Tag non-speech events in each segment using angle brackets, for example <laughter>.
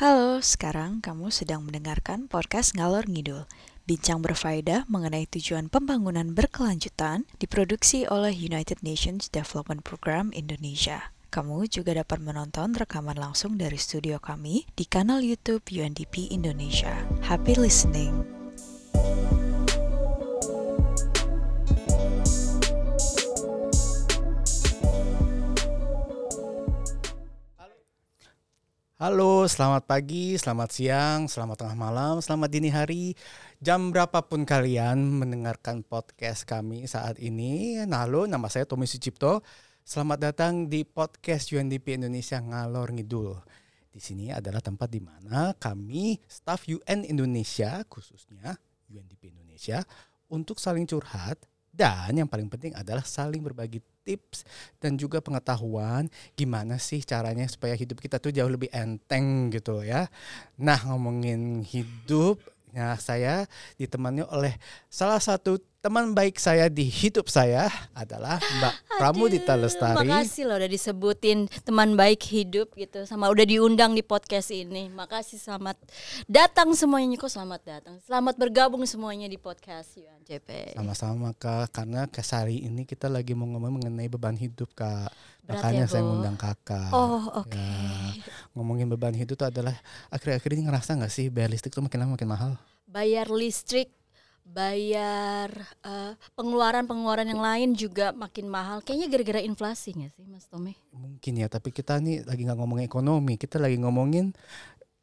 Halo, sekarang kamu sedang mendengarkan podcast Ngalor Ngidul. Bincang berfaedah mengenai tujuan pembangunan berkelanjutan diproduksi oleh United Nations Development Program Indonesia. Kamu juga dapat menonton rekaman langsung dari studio kami di kanal YouTube UNDP Indonesia. Happy listening! Halo, selamat pagi, selamat siang, selamat tengah malam, selamat dini hari. Jam berapapun kalian mendengarkan podcast kami saat ini. Nah, halo, nama saya Tommy Sucipto. Selamat datang di podcast UNDP Indonesia Ngalor Ngidul. Di sini adalah tempat di mana kami, staf UN Indonesia, khususnya UNDP Indonesia, untuk saling curhat dan yang paling penting adalah saling berbagi tips dan juga pengetahuan gimana sih caranya supaya hidup kita tuh jauh lebih enteng gitu ya. Nah ngomongin hidup, ya saya ditemani oleh salah satu teman baik saya di hidup saya adalah Mbak <laughs> Pramudita Lestari. Makasih loh udah disebutin teman baik hidup gitu sama udah diundang di podcast ini. Makasih selamat datang semuanya kok selamat datang. Selamat bergabung semuanya di podcast UNJP. Sama-sama Kak, karena hari ini kita lagi mau ngomong mengenai beban hidup Kak. Berat Makanya ya, saya ngundang Kakak. Oh, oke. Ya, ngomongin beban hidup tuh adalah akhir-akhir ini ngerasa nggak sih bayar listrik tuh makin lama makin mahal? Bayar listrik, bayar eh, pengeluaran-pengeluaran yang lain juga makin mahal. Kayaknya gara-gara inflasi nggak sih, Mas Tommy? Mungkin ya, tapi kita nih lagi nggak ngomongin ekonomi, kita lagi ngomongin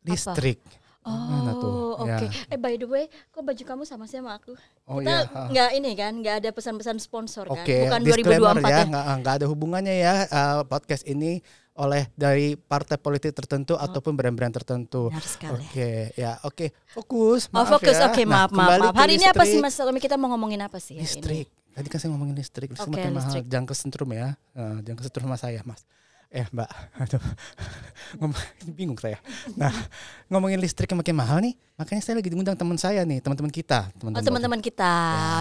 listrik. Tuh? Oh, oke. Ya. Eh by the way, kok baju kamu sama sih sama aku? Oh Kita iya. nggak ini kan, nggak ada pesan-pesan sponsor kan? Oke, Bukan disclaimer 2024 ya, ya. nggak nggak ada hubungannya ya uh, podcast ini oleh dari partai politik tertentu ataupun brand-brand tertentu. Oh. Oke, ya, oke, fokus. Oh maaf fokus, ya. oke Nah, maaf maaf. kembali maaf. ke Hari ini apa sih. Mas Salome kita mau ngomongin apa sih? ini? Listrik. Tadi kan saya ngomongin listrik, listrik Oke, makin mahal. listrik. Jangan kesentrum ya. Nah, jangan kesentrum sama saya, Mas. Eh, Mbak. <laughs> Aduh. <laughs> Bingung saya. Nah, ngomongin listrik yang makin mahal nih, makanya saya lagi diundang teman saya nih, teman-teman kita, Oh, teman-teman kita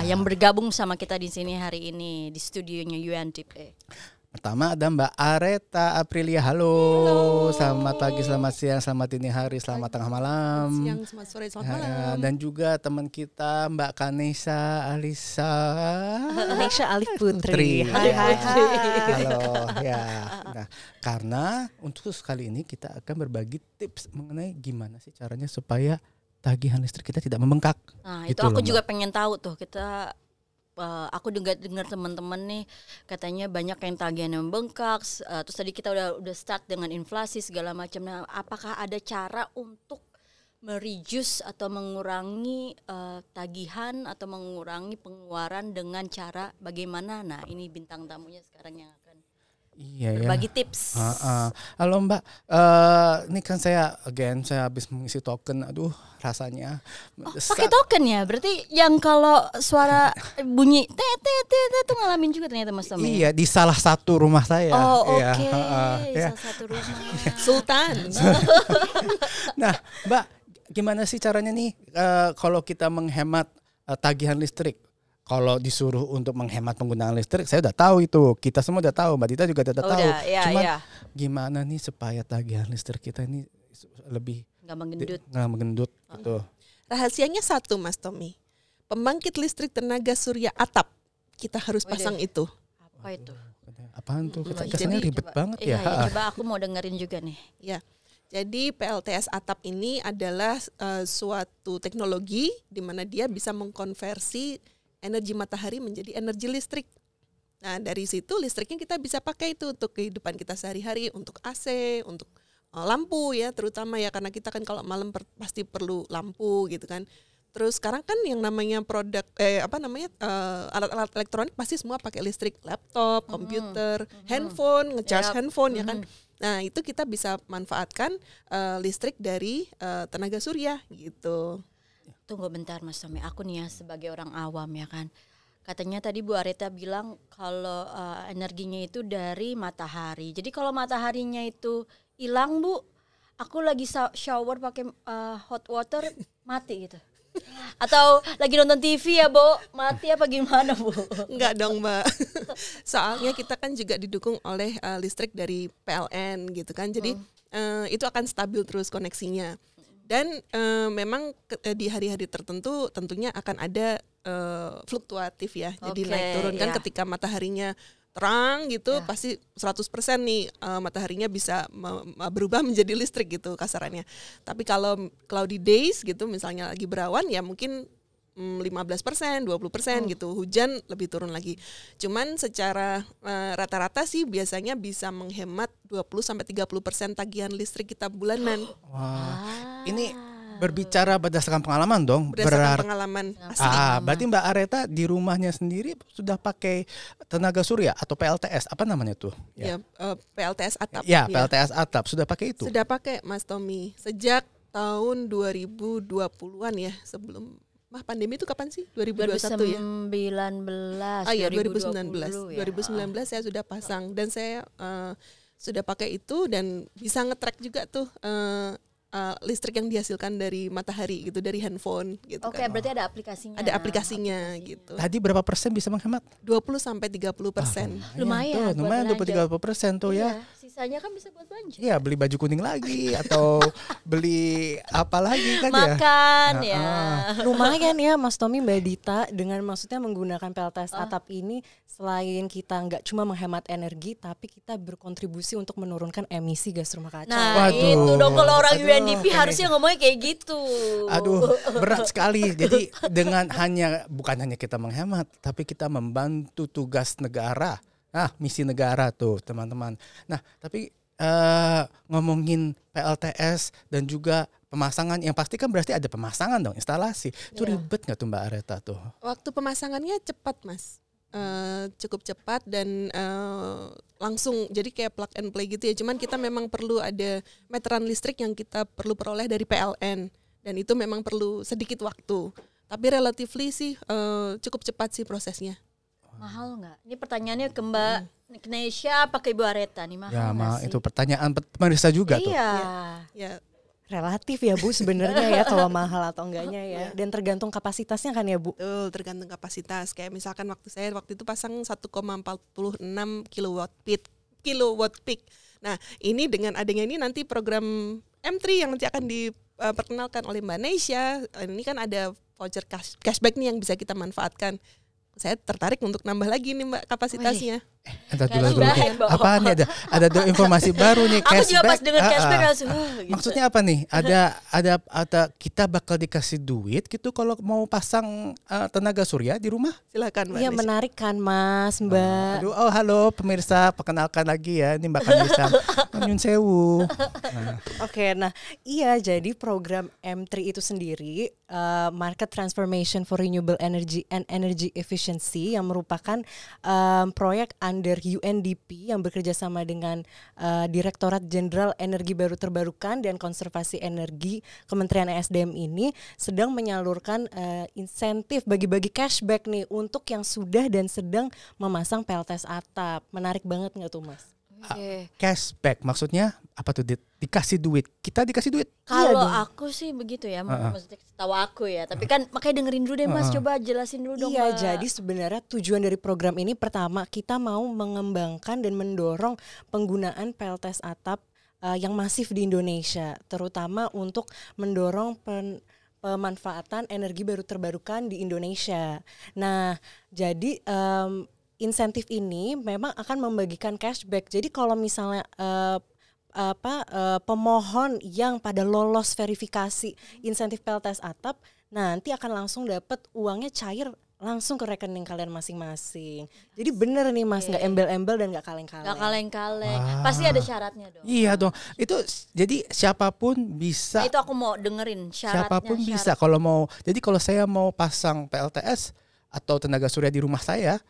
Ya. yang bergabung sama kita di sini hari ini di studionya UNDP. Pertama ada Mbak Areta Aprilia. Halo. Selamat pagi, selamat siang, selamat dini hari, selamat tengah malam. siang, selamat sore, selamat Ya, malam. dan juga teman kita Mbak Kanesa Alisa <laughs> Nesha Alif Putri. Hai, hai, Ya. hai. Halo, ya. <laughs> Nah, karena untuk kali ini kita akan berbagi tips mengenai gimana sih caranya supaya tagihan listrik kita tidak membengkak. Nah, Gitu itu aku loh, juga pengen tahu tuh kita eh, aku dengar dengar teman-teman nih katanya banyak yang tagihannya membengkak s- eh, terus tadi kita udah udah start dengan inflasi segala macam. Nah apakah ada cara untuk mereduce atau mengurangi eh, tagihan atau mengurangi pengeluaran dengan cara bagaimana? Nah ini bintang tamunya sekarang yang Iya ya. berbagi tips Ah, ah. Halo Mbak, Eh ini kan saya again saya habis mengisi token, aduh rasanya. Oh, pakai token ya? Berarti yang kalau suara bunyi te te te te itu ngalamin juga ternyata Mas Tommy. Iya di salah satu rumah saya. Oh oke, Iya, ah, ah, ya. salah satu rumah. <laughs> Sultan. <laughs> Nah Mbak, gimana sih caranya nih eh, kalau kita menghemat eh, tagihan listrik? Kalau disuruh untuk menghemat penggunaan listrik, saya udah tahu itu. Kita semua udah tahu, Mbak Dita juga udah Oh, tahu. udah, ya, Cuman ya. gimana nih supaya tagihan listrik kita ini lebih Nggak menggendut. nggak menggendut gitu. Rahasianya satu, Mas Tommy. Pembangkit listrik tenaga surya atap. Kita harus Waduh. pasang itu. Apa itu? Apaan tuh? Mm, Kesannya jadi ribet coba, banget iya, ya. iya, coba aku mau dengerin juga nih. Ya. Jadi PLTS atap ini adalah eh, suatu teknologi di mana dia bisa mengkonversi energi matahari menjadi energi listrik. Nah, dari situ listriknya kita bisa pakai itu untuk kehidupan kita sehari-hari, untuk AC, untuk eh, lampu ya, terutama ya karena kita kan kalau malam per- pasti perlu lampu gitu kan. Terus sekarang kan yang namanya produk eh apa namanya eh, alat-alat elektronik pasti semua pakai listrik, laptop, komputer, handphone, ngecharge Yap. handphone ya kan. Nah, itu kita bisa manfaatkan eh, listrik dari eh, tenaga surya gitu. Tunggu bentar Mas Tommy, aku nih ya sebagai orang awam ya kan. Katanya tadi Bu Areta bilang kalau eh, energinya itu dari matahari. Jadi kalau mataharinya itu hilang Bu, aku lagi shower pakai eh, hot water mati gitu. Atau lagi nonton TV ya, Bo? Mati apa gimana, Bu? Enggak dong, Mbak. <laughs> Soalnya kita kan juga didukung oleh uh, listrik dari PLN gitu kan. Jadi uh, itu akan stabil terus koneksinya. Dan uh, memang ke- eh, di hari-hari tertentu tentunya akan ada uh, fluktuatif ya. Jadi Oke, naik turun kan ya. ketika mataharinya terang gitu Ya. pasti 100% nih uh, mataharinya bisa me- me- berubah <laughs> menjadi listrik gitu kasarannya. Tapi kalau cloudy days gitu misalnya lagi berawan ya mungkin mm, 15%, 20% gitu. Hujan lebih turun lagi. Cuman secara eh, rata-rata sih biasanya bisa menghemat 20 sampai 30% tagihan listrik kita bulanan <gasps> Wah. Ini berbicara berdasarkan pengalaman dong. berdasarkan Berar- pengalaman asli. Ah, berarti Mbak Areta di rumahnya sendiri sudah pakai tenaga surya atau PLTS apa namanya tuh? Ya, eh, PLTS atap. Ya, ya. PLTS atap sudah pakai itu. Sudah pakai Mas Tommy sejak tahun 2020-an ya sebelum Mah pandemi itu kapan sih? 2021 ya? 2019. Ah iya 2020 2019. ya. 2019 saya sudah pasang dan saya eh, sudah pakai itu dan bisa nge-track juga tuh eh, eh, listrik yang dihasilkan dari matahari gitu dari handphone gitu Oke, kan. berarti ada aplikasinya. Ada aplikasinya gitu. Tadi berapa persen bisa menghemat? 20 sampai 30 persen. Lumayan Tuh, lumayan belanja. 20 persen tuh ya. Sisanya kan bisa buat belanja. Iya, beli baju kuning lagi atau <laughs> beli apa lagi kan ya? Makan ya. Lumayan ya Mas Tommy Mbak Dita dengan maksudnya menggunakan PLTS Ah. atap ini selain kita nggak cuma menghemat energi tapi kita berkontribusi untuk menurunkan emisi gas rumah kaca. Nah, Waduh. itu dong kalau orang Aduh, UNDP kayak- harusnya ngomongnya kayak gitu. Aduh, berat <laughs> sekali. Jadi dengan hanya bukan hanya kita menghemat, tapi kita membantu tugas negara. Nah, misi negara tuh, teman-teman. Nah, tapi eh, ngomongin PLTS dan juga pemasangan yang pasti kan berarti ada pemasangan dong, instalasi. Itu Iya. ribet nggak tuh Mbak Areta tuh? Waktu pemasangannya cepat mas, Eh, cukup cepat dan eh, langsung jadi kayak plug and play gitu ya. Cuman kita memang perlu ada meteran listrik yang kita perlu peroleh dari PLN dan itu memang perlu sedikit waktu. Tapi relatively sih eh, cukup cepat sih prosesnya. Mahal nggak? Ini pertanyaannya ke Mbak Knesha apa ke Ibu Areta nih mahal ya, nggak ma, sih? itu pertanyaan pe- pemirsa juga tuh. Iya. Ya Relatif ya Bu sebenarnya ya kalau mahal atau enggaknya ya. Dan tergantung kapasitasnya kan ya Bu. betul tergantung kapasitas. Kayak misalkan waktu saya waktu itu pasang 1,46 kilowatt peak kilowatt peak. Nah ini dengan adanya ini nanti program M3 yang nanti akan diperkenalkan oleh Mbak Nesya. Ini kan ada voucher cash, cashback nih yang bisa kita manfaatkan. Saya tertarik untuk nambah lagi nih Mbak kapasitasnya. Entar dulu, dulu, Cashback. Apa nih ada ada do- informasi baru nih <laughs> Aku juga pas dengar Ah, cashback ah. langsung gitu. Maksudnya apa nih? Ada ada ada kita bakal dikasih duit gitu kalau mau pasang eh, tenaga surya di rumah? Silakan Mbak Iya menarik kan Mas Mbak. Aduh, oh halo pemirsa, perkenalkan lagi ya. Ini Mbak Kanisa. <laughs> Nyun sewu. Nah, <laughs> Oke, nah iya jadi program M3 itu sendiri uh, Market Transformation for Renewable Energy and Energy Efficiency yang merupakan um, proyek under UNDP yang bekerja sama dengan uh, Direktorat Jenderal Energi Baru Terbarukan dan Konservasi Energi Kementerian ESDM ini sedang menyalurkan uh, insentif bagi-bagi cashback nih untuk yang sudah dan sedang memasang PLTS atap. Menarik banget nggak tuh Mas? Oke. cashback maksudnya apa tuh? Di- dikasih duit. Kita dikasih duit. Kalau dong. aku sih begitu ya, Heeh. maksudnya tahu aku ya. Tapi kan makanya dengerin dulu deh Mas, Heeh. coba jelasin dulu dong. Iya, Mbak. jadi sebenarnya tujuan dari program ini pertama kita mau mengembangkan dan mendorong penggunaan PLTS atap uh, yang masif di Indonesia, terutama untuk mendorong pen- pemanfaatan energi baru terbarukan di Indonesia. Nah, jadi em, insentif ini memang akan membagikan cashback. Jadi kalau misalnya eh, apa eh, pemohon yang pada lolos verifikasi insentif PLTS atap nanti akan langsung dapat uangnya cair langsung ke rekening kalian masing-masing. Jadi bener nih mas, nggak embel-embel dan nggak kaleng-kaleng. Gak kaleng-kaleng. Wah. Pasti ada syaratnya dong. Iya dong. Itu jadi siapa pun bisa Nah, itu aku mau dengerin syaratnya. siapa pun syarat. bisa kalau mau. Jadi kalau saya mau pasang PLTS atau tenaga surya di rumah saya,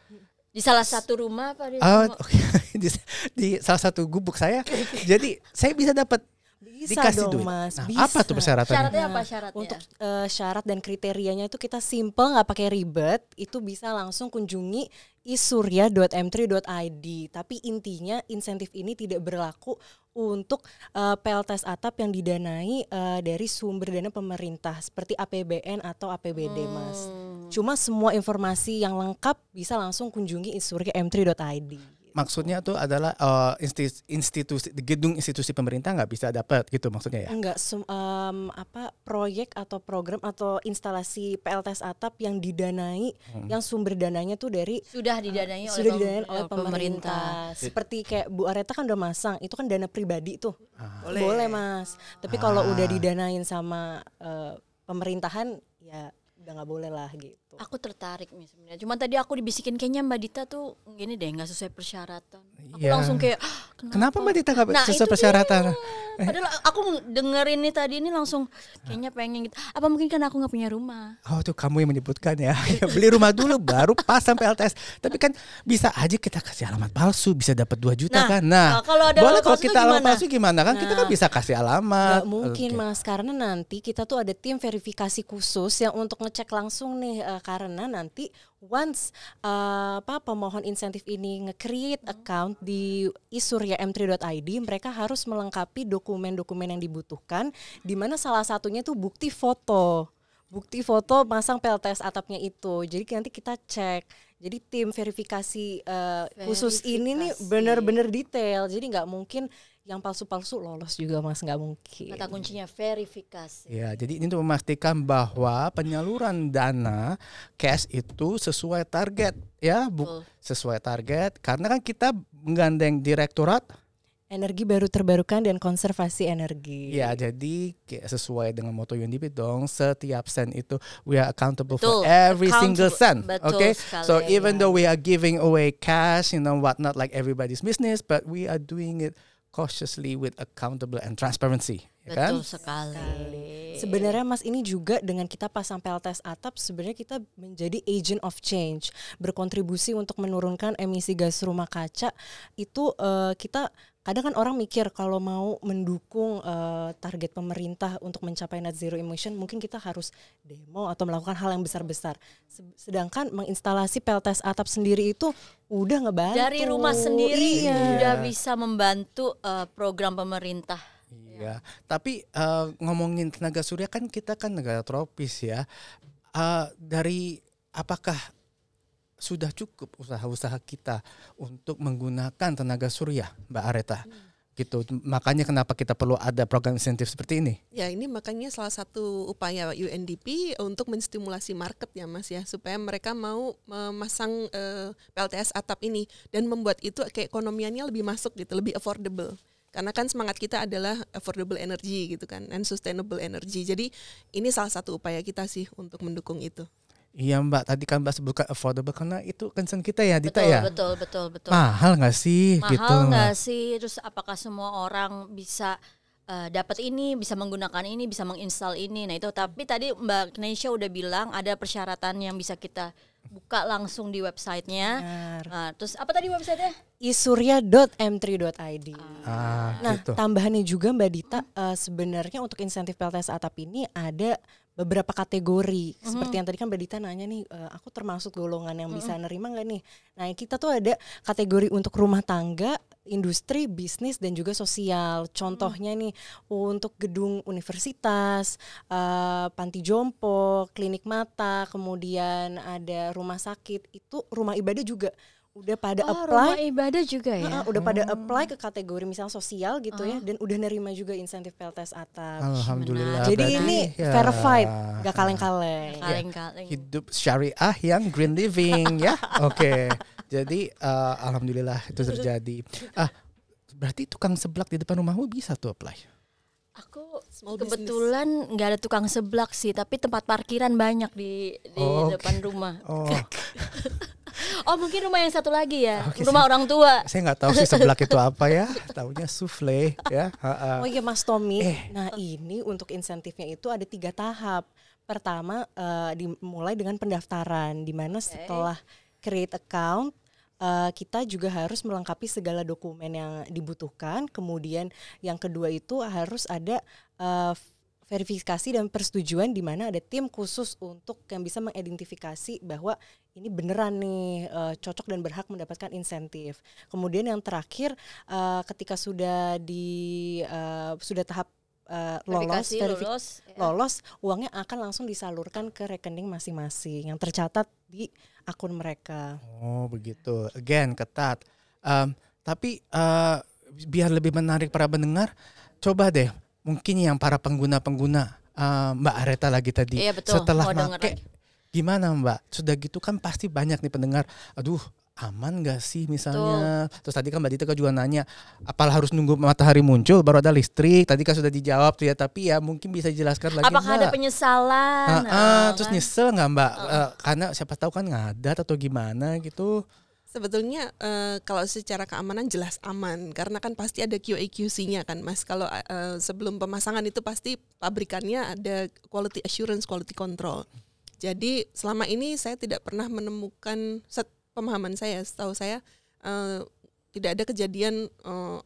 Di salah satu rumah apa di semua? oke, <laughs> di, di salah satu gubuk saya, <laughs> jadi saya bisa dapat Bisa dikasih dong duit. mas, Nah, bisa. apa tuh persyaratannya? Syaratnya apa Nah, syaratnya? Untuk eh, syarat dan kriterianya itu kita simple nggak pakai ribet, itu bisa langsung kunjungi isurya.m3.id. Tapi intinya insentif ini tidak berlaku untuk uh, PLTS atap yang didanai uh, dari sumber dana pemerintah seperti APBN atau APBD, Hmm. Mas. Cuma semua informasi yang lengkap bisa langsung kunjungi isurya m3.id. Maksudnya tuh adalah eh, insti- institusi gedung institusi pemerintah nggak bisa dapat gitu maksudnya ya. Enggak em, apa proyek atau program atau instalasi PLTS atap yang didanai yang sumber dananya tuh dari Sudah didanai oleh sudah pem- didanai oleh eh, pemerintah. Seperti kayak Bu Areta kan udah masang, itu kan dana pribadi tuh. Boleh. Boleh, Mas. Tapi kalau Ah. udah didanain sama eh, pemerintahan ya udah nggak boleh lah gitu. Aku tertarik nih sebenarnya. Cuma tadi aku dibisikin kayaknya Mbak Dita tuh gini deh nggak sesuai persyaratan. Aku Iya. langsung kayak "Ah, kenapa? Kenapa Mbak Dita nggak Nah, sesuai persyaratan? dia. <laughs> Padahal aku dengerin nih tadi ini langsung kayaknya pengen gitu. Apa mungkin karena aku nggak punya rumah? Oh tuh kamu yang menyebutkan ya. <laughs> Ya, Beli rumah dulu baru pasang PLTS. Tapi kan bisa aja kita kasih alamat palsu bisa dapat 2 juta Nah, kan. Nah, nah, kalau ada boleh kalau kita alamat gimana? palsu gimana kan? Kita kan Nah, bisa kasih alamat. Gak mungkin Oke. mas, karena nanti kita tuh ada tim verifikasi khusus yang untuk ngecek langsung nih, eh, karena nanti once eh, apa pemohon insentif ini nge-create account di isurya-m3.id, mereka harus melengkapi dokumen-dokumen yang dibutuhkan, di mana salah satunya tuh bukti foto, bukti foto masang PLTS atapnya itu. Jadi nanti kita cek. Jadi tim verifikasi eh, khusus ini nih Verifikasi. benar-benar detail. Jadi nggak mungkin yang palsu-palsu lolos juga mas nggak mungkin. Kata kuncinya verifikasi. Ya, jadi ini untuk memastikan bahwa penyaluran dana cash itu sesuai target ya, bu, Betul. sesuai target karena kan kita menggandeng direktorat Energi baru terbarukan dan konservasi energi. Ya, jadi kayak sesuai dengan moto UNDP dong, setiap sen itu we are accountable for Betul, every single accountable. cent. Betul okay? sekali, So even ya. though we are giving away cash, you know what not like everybody's business, but we are doing it cautiously with accountable and transparency, ya kan? Betul sekali. Sebenarnya Mas ini juga dengan kita pasang PLTS atap sebenarnya kita menjadi agent of change, berkontribusi untuk menurunkan emisi gas rumah kaca. Itu eh, kita kadang kan orang mikir kalau mau mendukung eh, target pemerintah untuk mencapai net zero emission mungkin kita harus demo atau melakukan hal yang besar-besar. Se- Sedangkan menginstalasi PLTS atap sendiri itu udah ngebantu. Dari rumah sendiri Iya. udah bisa membantu eh, program pemerintah. Iya, tapi eh, ngomongin tenaga surya kan kita kan negara tropis ya. Eh, dari apakah sudah cukup usaha-usaha kita untuk menggunakan tenaga surya, Mbak Areta? Gitu. Makanya kenapa kita perlu ada program insentif seperti ini? Ya ini makanya salah satu upaya UNDP untuk menstimulasi market ya Mas ya supaya mereka mau memasang eh, PLTS atap ini dan membuat itu keekonomiannya lebih masuk gitu, lebih affordable. Karena kan semangat kita adalah affordable energy gitu kan and sustainable energy. Jadi ini salah satu upaya kita sih untuk mendukung itu. Iya Mbak, tadi kan Mbak sebutkan affordable karena itu concern kita ya, Dita betul, ya. betul, betul, betul. Mahal nggak sih? Mahal gitu. nggak sih? Terus apakah semua orang bisa eh, dapat ini, bisa menggunakan ini, bisa menginstal ini? Nah itu tapi tadi Mbak Knesha udah bilang ada persyaratan yang bisa kita buka langsung di websitenya. Benar. Nah, terus apa tadi websitenya? isurya.m3.id. Ah, Nah, gitu. tambahannya juga Mbak Dita, eh, sebenarnya untuk insentif PLTS atap ini ada beberapa kategori. Seperti yang tadi kan Mbak Dita nanya nih, eh, aku termasuk golongan yang bisa nerima nggak nih? Nah, kita tuh ada kategori untuk rumah tangga, industri, bisnis dan juga sosial. Contohnya nih untuk gedung universitas, eh, panti jompo, klinik mata, kemudian ada rumah sakit, itu rumah ibadah juga udah pada Oh, apply rumah ibadah juga ya. Heeh, udah pada apply ke kategori misalnya sosial gitu ya dan udah nerima juga insentif PLTS atap. Alhamdulillah. Jadi ini ya. verified, gak kaleng-kaleng. Kaleng-kaleng. hidup syariah yang green living ya. Oke. Jadi eh, alhamdulillah itu terjadi. Ah, berarti tukang seblak di depan rumahmu bisa tuh apply. Aku Small kebetulan nggak ada tukang seblak sih, tapi tempat parkiran banyak di di Oh, depan rumah. Oh, <laughs> <laughs> Oh mungkin rumah yang satu lagi ya, Oke, rumah orang tua. saya nggak tahu sih seblak itu <laughs> apa ya. Taunya souffle ya. Ha-ha. Oh iya Mas Tommy, Eh. nah ini untuk insentifnya itu ada tiga tahap. Pertama eh, dimulai dengan pendaftaran, di mana setelah create account eh, kita juga harus melengkapi segala dokumen yang dibutuhkan. Kemudian yang kedua itu harus ada eh, verifikasi dan persetujuan di mana ada tim khusus untuk yang bisa mengidentifikasi bahwa ini beneran nih uh, cocok dan berhak mendapatkan insentif. Kemudian yang terakhir uh, ketika sudah di uh, sudah tahap uh, lolos verifikasi lolos, ya. lolos uangnya akan langsung disalurkan ke rekening masing-masing yang tercatat di akun mereka. Oh begitu, again ketat. Um, tapi uh, biar lebih menarik para pendengar, coba deh mungkin yang para pengguna-pengguna uh, Mbak Areta lagi tadi iya, betul. setelah make gimana Mbak? Sudah gitu kan pasti banyak nih pendengar. Aduh, aman gak sih misalnya? Betul. Terus tadi kan Mbak Dita juga nanya, apalah harus nunggu matahari muncul baru ada listrik? Tadi kan sudah dijawab tuh ya, tapi ya mungkin bisa dijelaskan lagi Apakah Mbak. ada penyesalan? Nah, uh, terus kan? nyesel nggak Mbak? Uh. Uh, karena siapa tahu kan ngadat atau gimana gitu. Sebetulnya uh, kalau secara keamanan jelas aman karena kan pasti ada QA/QC-nya kan Mas. Kalau uh, sebelum pemasangan itu pasti pabrikannya ada quality assurance, quality control. Jadi selama ini saya tidak pernah menemukan set pemahaman saya, setahu saya uh, tidak ada kejadian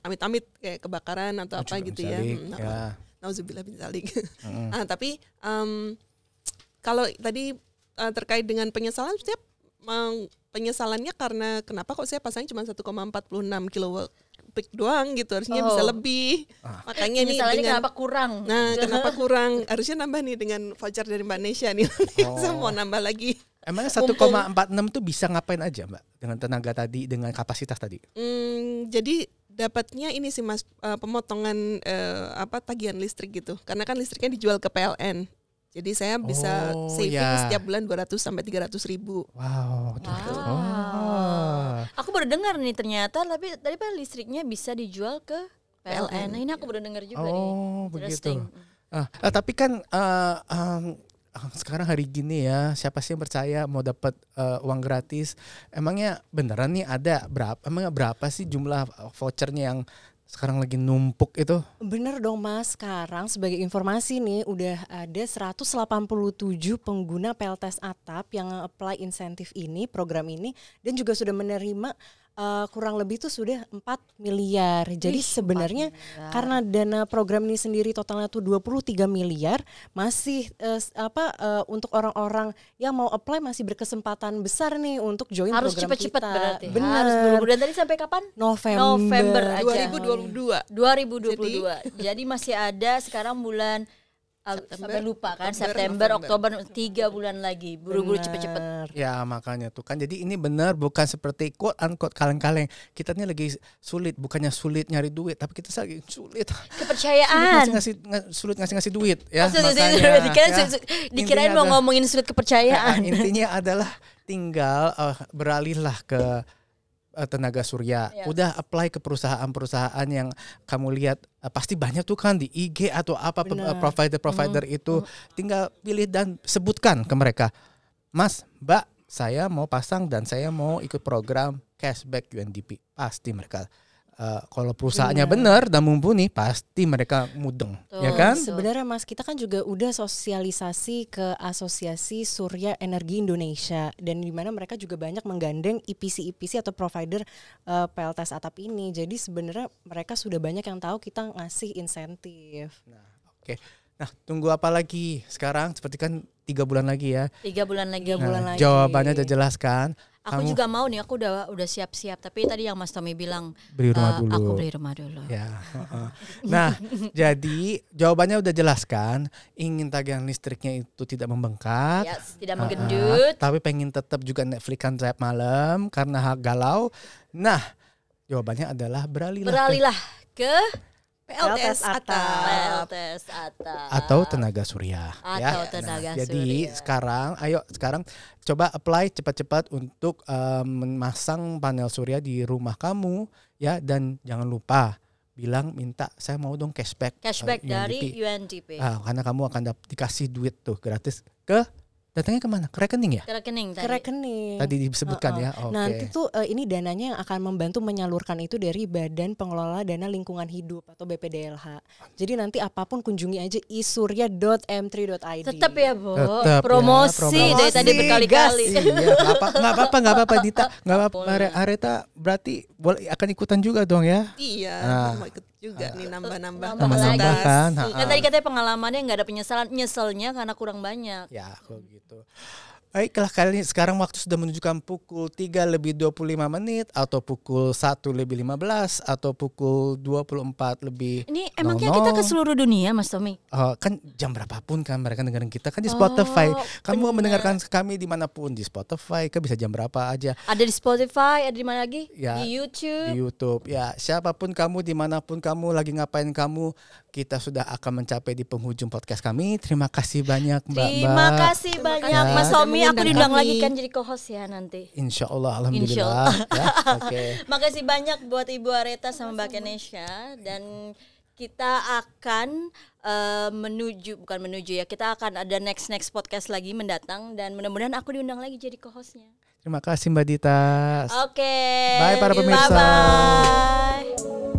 amit-amit uh, kayak kebakaran atau apa gitu ya. Hmm, ya. Nauzubillah bin zalik. <laughs> Mm. nah, tapi um, kalau tadi uh, terkait dengan penyesalan setiap penyesalannya karena kenapa kok saya pasangnya cuma 1,46 kilowatt peak doang gitu harusnya oh. bisa lebih. Ah. makanya ini dengan kenapa kurang? Nah <laughs> kenapa kurang? Harusnya nambah nih dengan voucher dari mbak Nesya nih. <laughs> Oh. saya mau nambah lagi. Emangnya 1,46 tuh bisa ngapain aja mbak? Dengan tenaga tadi dengan kapasitas tadi? Hmm, jadi dapatnya ini sih mas uh, pemotongan uh, apa tagihan listrik gitu. Karena kan listriknya dijual ke PLN jadi saya bisa oh, saving ya. setiap bulan 200 sampai 300 ribu. Wow. wow. Oh. Aku baru dengar nih ternyata tapi tadi pak listriknya bisa dijual ke PLN. PLN. Nah, ini aku baru dengar juga oh, nih. Oh begitu. Ah, ah, tapi kan uh, um, sekarang hari gini ya siapa sih yang percaya mau dapat uh, uang gratis? Emangnya beneran nih ada berapa? Emangnya berapa sih jumlah vouchernya yang sekarang lagi numpuk itu. Bener dong mas, sekarang sebagai informasi nih udah ada 187 pengguna PLTS atap yang apply insentif ini, program ini dan juga sudah menerima uh, kurang lebih itu sudah 4 miliar. Jadi Ih, sebenarnya karena dana program ini sendiri totalnya tuh 23 miliar, masih uh, apa uh, untuk orang-orang yang mau apply masih berkesempatan besar nih untuk join harus program cepet -cepet kita. berarti. Benar. Harus buru-buru. Dan tadi sampai kapan? November. November aja. 2022. 2022. Jadi, Jadi masih ada sekarang bulan September, sampai lupa kan September, November. Oktober tiga bulan lagi buru-buru cepet-cepet. Ya makanya tuh kan. Jadi ini benar bukan seperti quote unquote kaleng-kaleng. Kita ini lagi sulit bukannya sulit nyari duit tapi kita lagi sulit. Kepercayaan. Sulit ngasih, ngasih sulit ngasih ngasih duit ya oh, makanya. dikirain, ya, dikirain mau ngomongin sulit kepercayaan. Nah, intinya adalah tinggal uh, beralihlah ke uh, tenaga surya. Yeah. Udah apply ke perusahaan-perusahaan yang kamu lihat uh, pasti banyak tuh kan di IG atau apa provider-provider mm. itu. Mm. Tinggal pilih dan sebutkan ke mereka. Mas, Mbak, saya mau pasang dan saya mau ikut program cashback UNDP. Pasti mereka uh, kalau perusahaannya benar dan mumpuni pasti mereka mudeng Tuh, ya kan sebenarnya mas kita kan juga udah sosialisasi ke asosiasi surya energi Indonesia dan di mana mereka juga banyak menggandeng IPC IPC atau provider uh, eh, PLTS atap ini jadi sebenarnya mereka sudah banyak yang tahu kita ngasih insentif nah oke okay. Nah, tunggu apa lagi? Sekarang seperti kan tiga bulan lagi ya. Tiga bulan lagi. Tiga nah, bulan lagi. Jawabannya udah jelaskan. Aku kamu, juga mau nih, aku udah udah siap-siap. Tapi tadi yang Mas Tommy bilang beli rumah uh, dulu. Aku beli rumah dulu. Ya. Nah, <laughs> jadi jawabannya udah jelaskan. Ingin tagihan listriknya itu tidak membengkak, yes, tidak menggendut. -uh, tapi pengen tetap juga Netflixan tiap malam karena galau. Nah, jawabannya adalah beralihlah. Beralihlah ke, ke PLTS atap. PLTS atap. Atau tenaga surya. Atau ya. tenaga nah, surya. Jadi sekarang, ayo sekarang coba apply cepat-cepat untuk um, memasang panel surya di rumah kamu ya dan jangan lupa bilang minta saya mau dong cashback cashback uh, dari UNDP. Ah, karena kamu akan dikasih duit tuh gratis ke Datangnya ke mana? Ke rekening ya? Ke rekening tadi. Ke rekening. Tadi disebutkan uh -uh. ya. Okay. Nanti tuh uh, ini dananya yang akan membantu menyalurkan itu dari Badan Pengelola Dana Lingkungan Hidup atau BPDLH. Jadi nanti apa pun kunjungi aja isurya.m3.id. Tetap ya, Bu. Tetap promosi, ya, promosi dari tadi berkali-kali. Iya, apa Enggak apa-apa, enggak apa-apa Dita. Enggak apa-apa. Areta berarti boleh akan ikutan juga dong ya? Iya, nah. mau ikut juga nih nambah-nambah Nambah kapasitas. lagi. kan. Kan tadi katanya pengalamannya nggak ada penyesalan, nyeselnya karena kurang banyak. Ya, kalau gitu. Baiklah kali ini sekarang waktu sudah menunjukkan pukul 3 lebih 25 menit atau pukul 1 lebih 15 atau pukul 24 lebih Ini emangnya kita ke seluruh dunia, Mas Tommy? Eh, kan jam berapapun kan mereka dengerin kita kan di Spotify. Oh, Kamu benar. mendengarkan kami di mana pun di Spotify, kan bisa jam berapa aja Ada di Spotify, ada di mana lagi? Ya, di YouTube. di YouTube. Ya siapa pun kamu di mana pun kamu lagi ngapain kamu, kita sudah akan mencapai di penghujung podcast kami. Terima kasih banyak Mbak. Terima Mbak. kasih banyak Mas sudah Tommy. Aku diundang lagi kan jadi co-host ya nanti. Insya Allah, Insya alhamdulillah. ya, <laughs> Oke. Makasih banyak buat Ibu Areta sama Mbak Kenesha dan kita akan eh, menuju bukan menuju ya kita akan ada next next podcast lagi mendatang dan mudah-mudahan aku diundang lagi jadi co-hostnya. Terima kasih Mbak Dita. Oke. Bye para pemirsa. Bye-bye.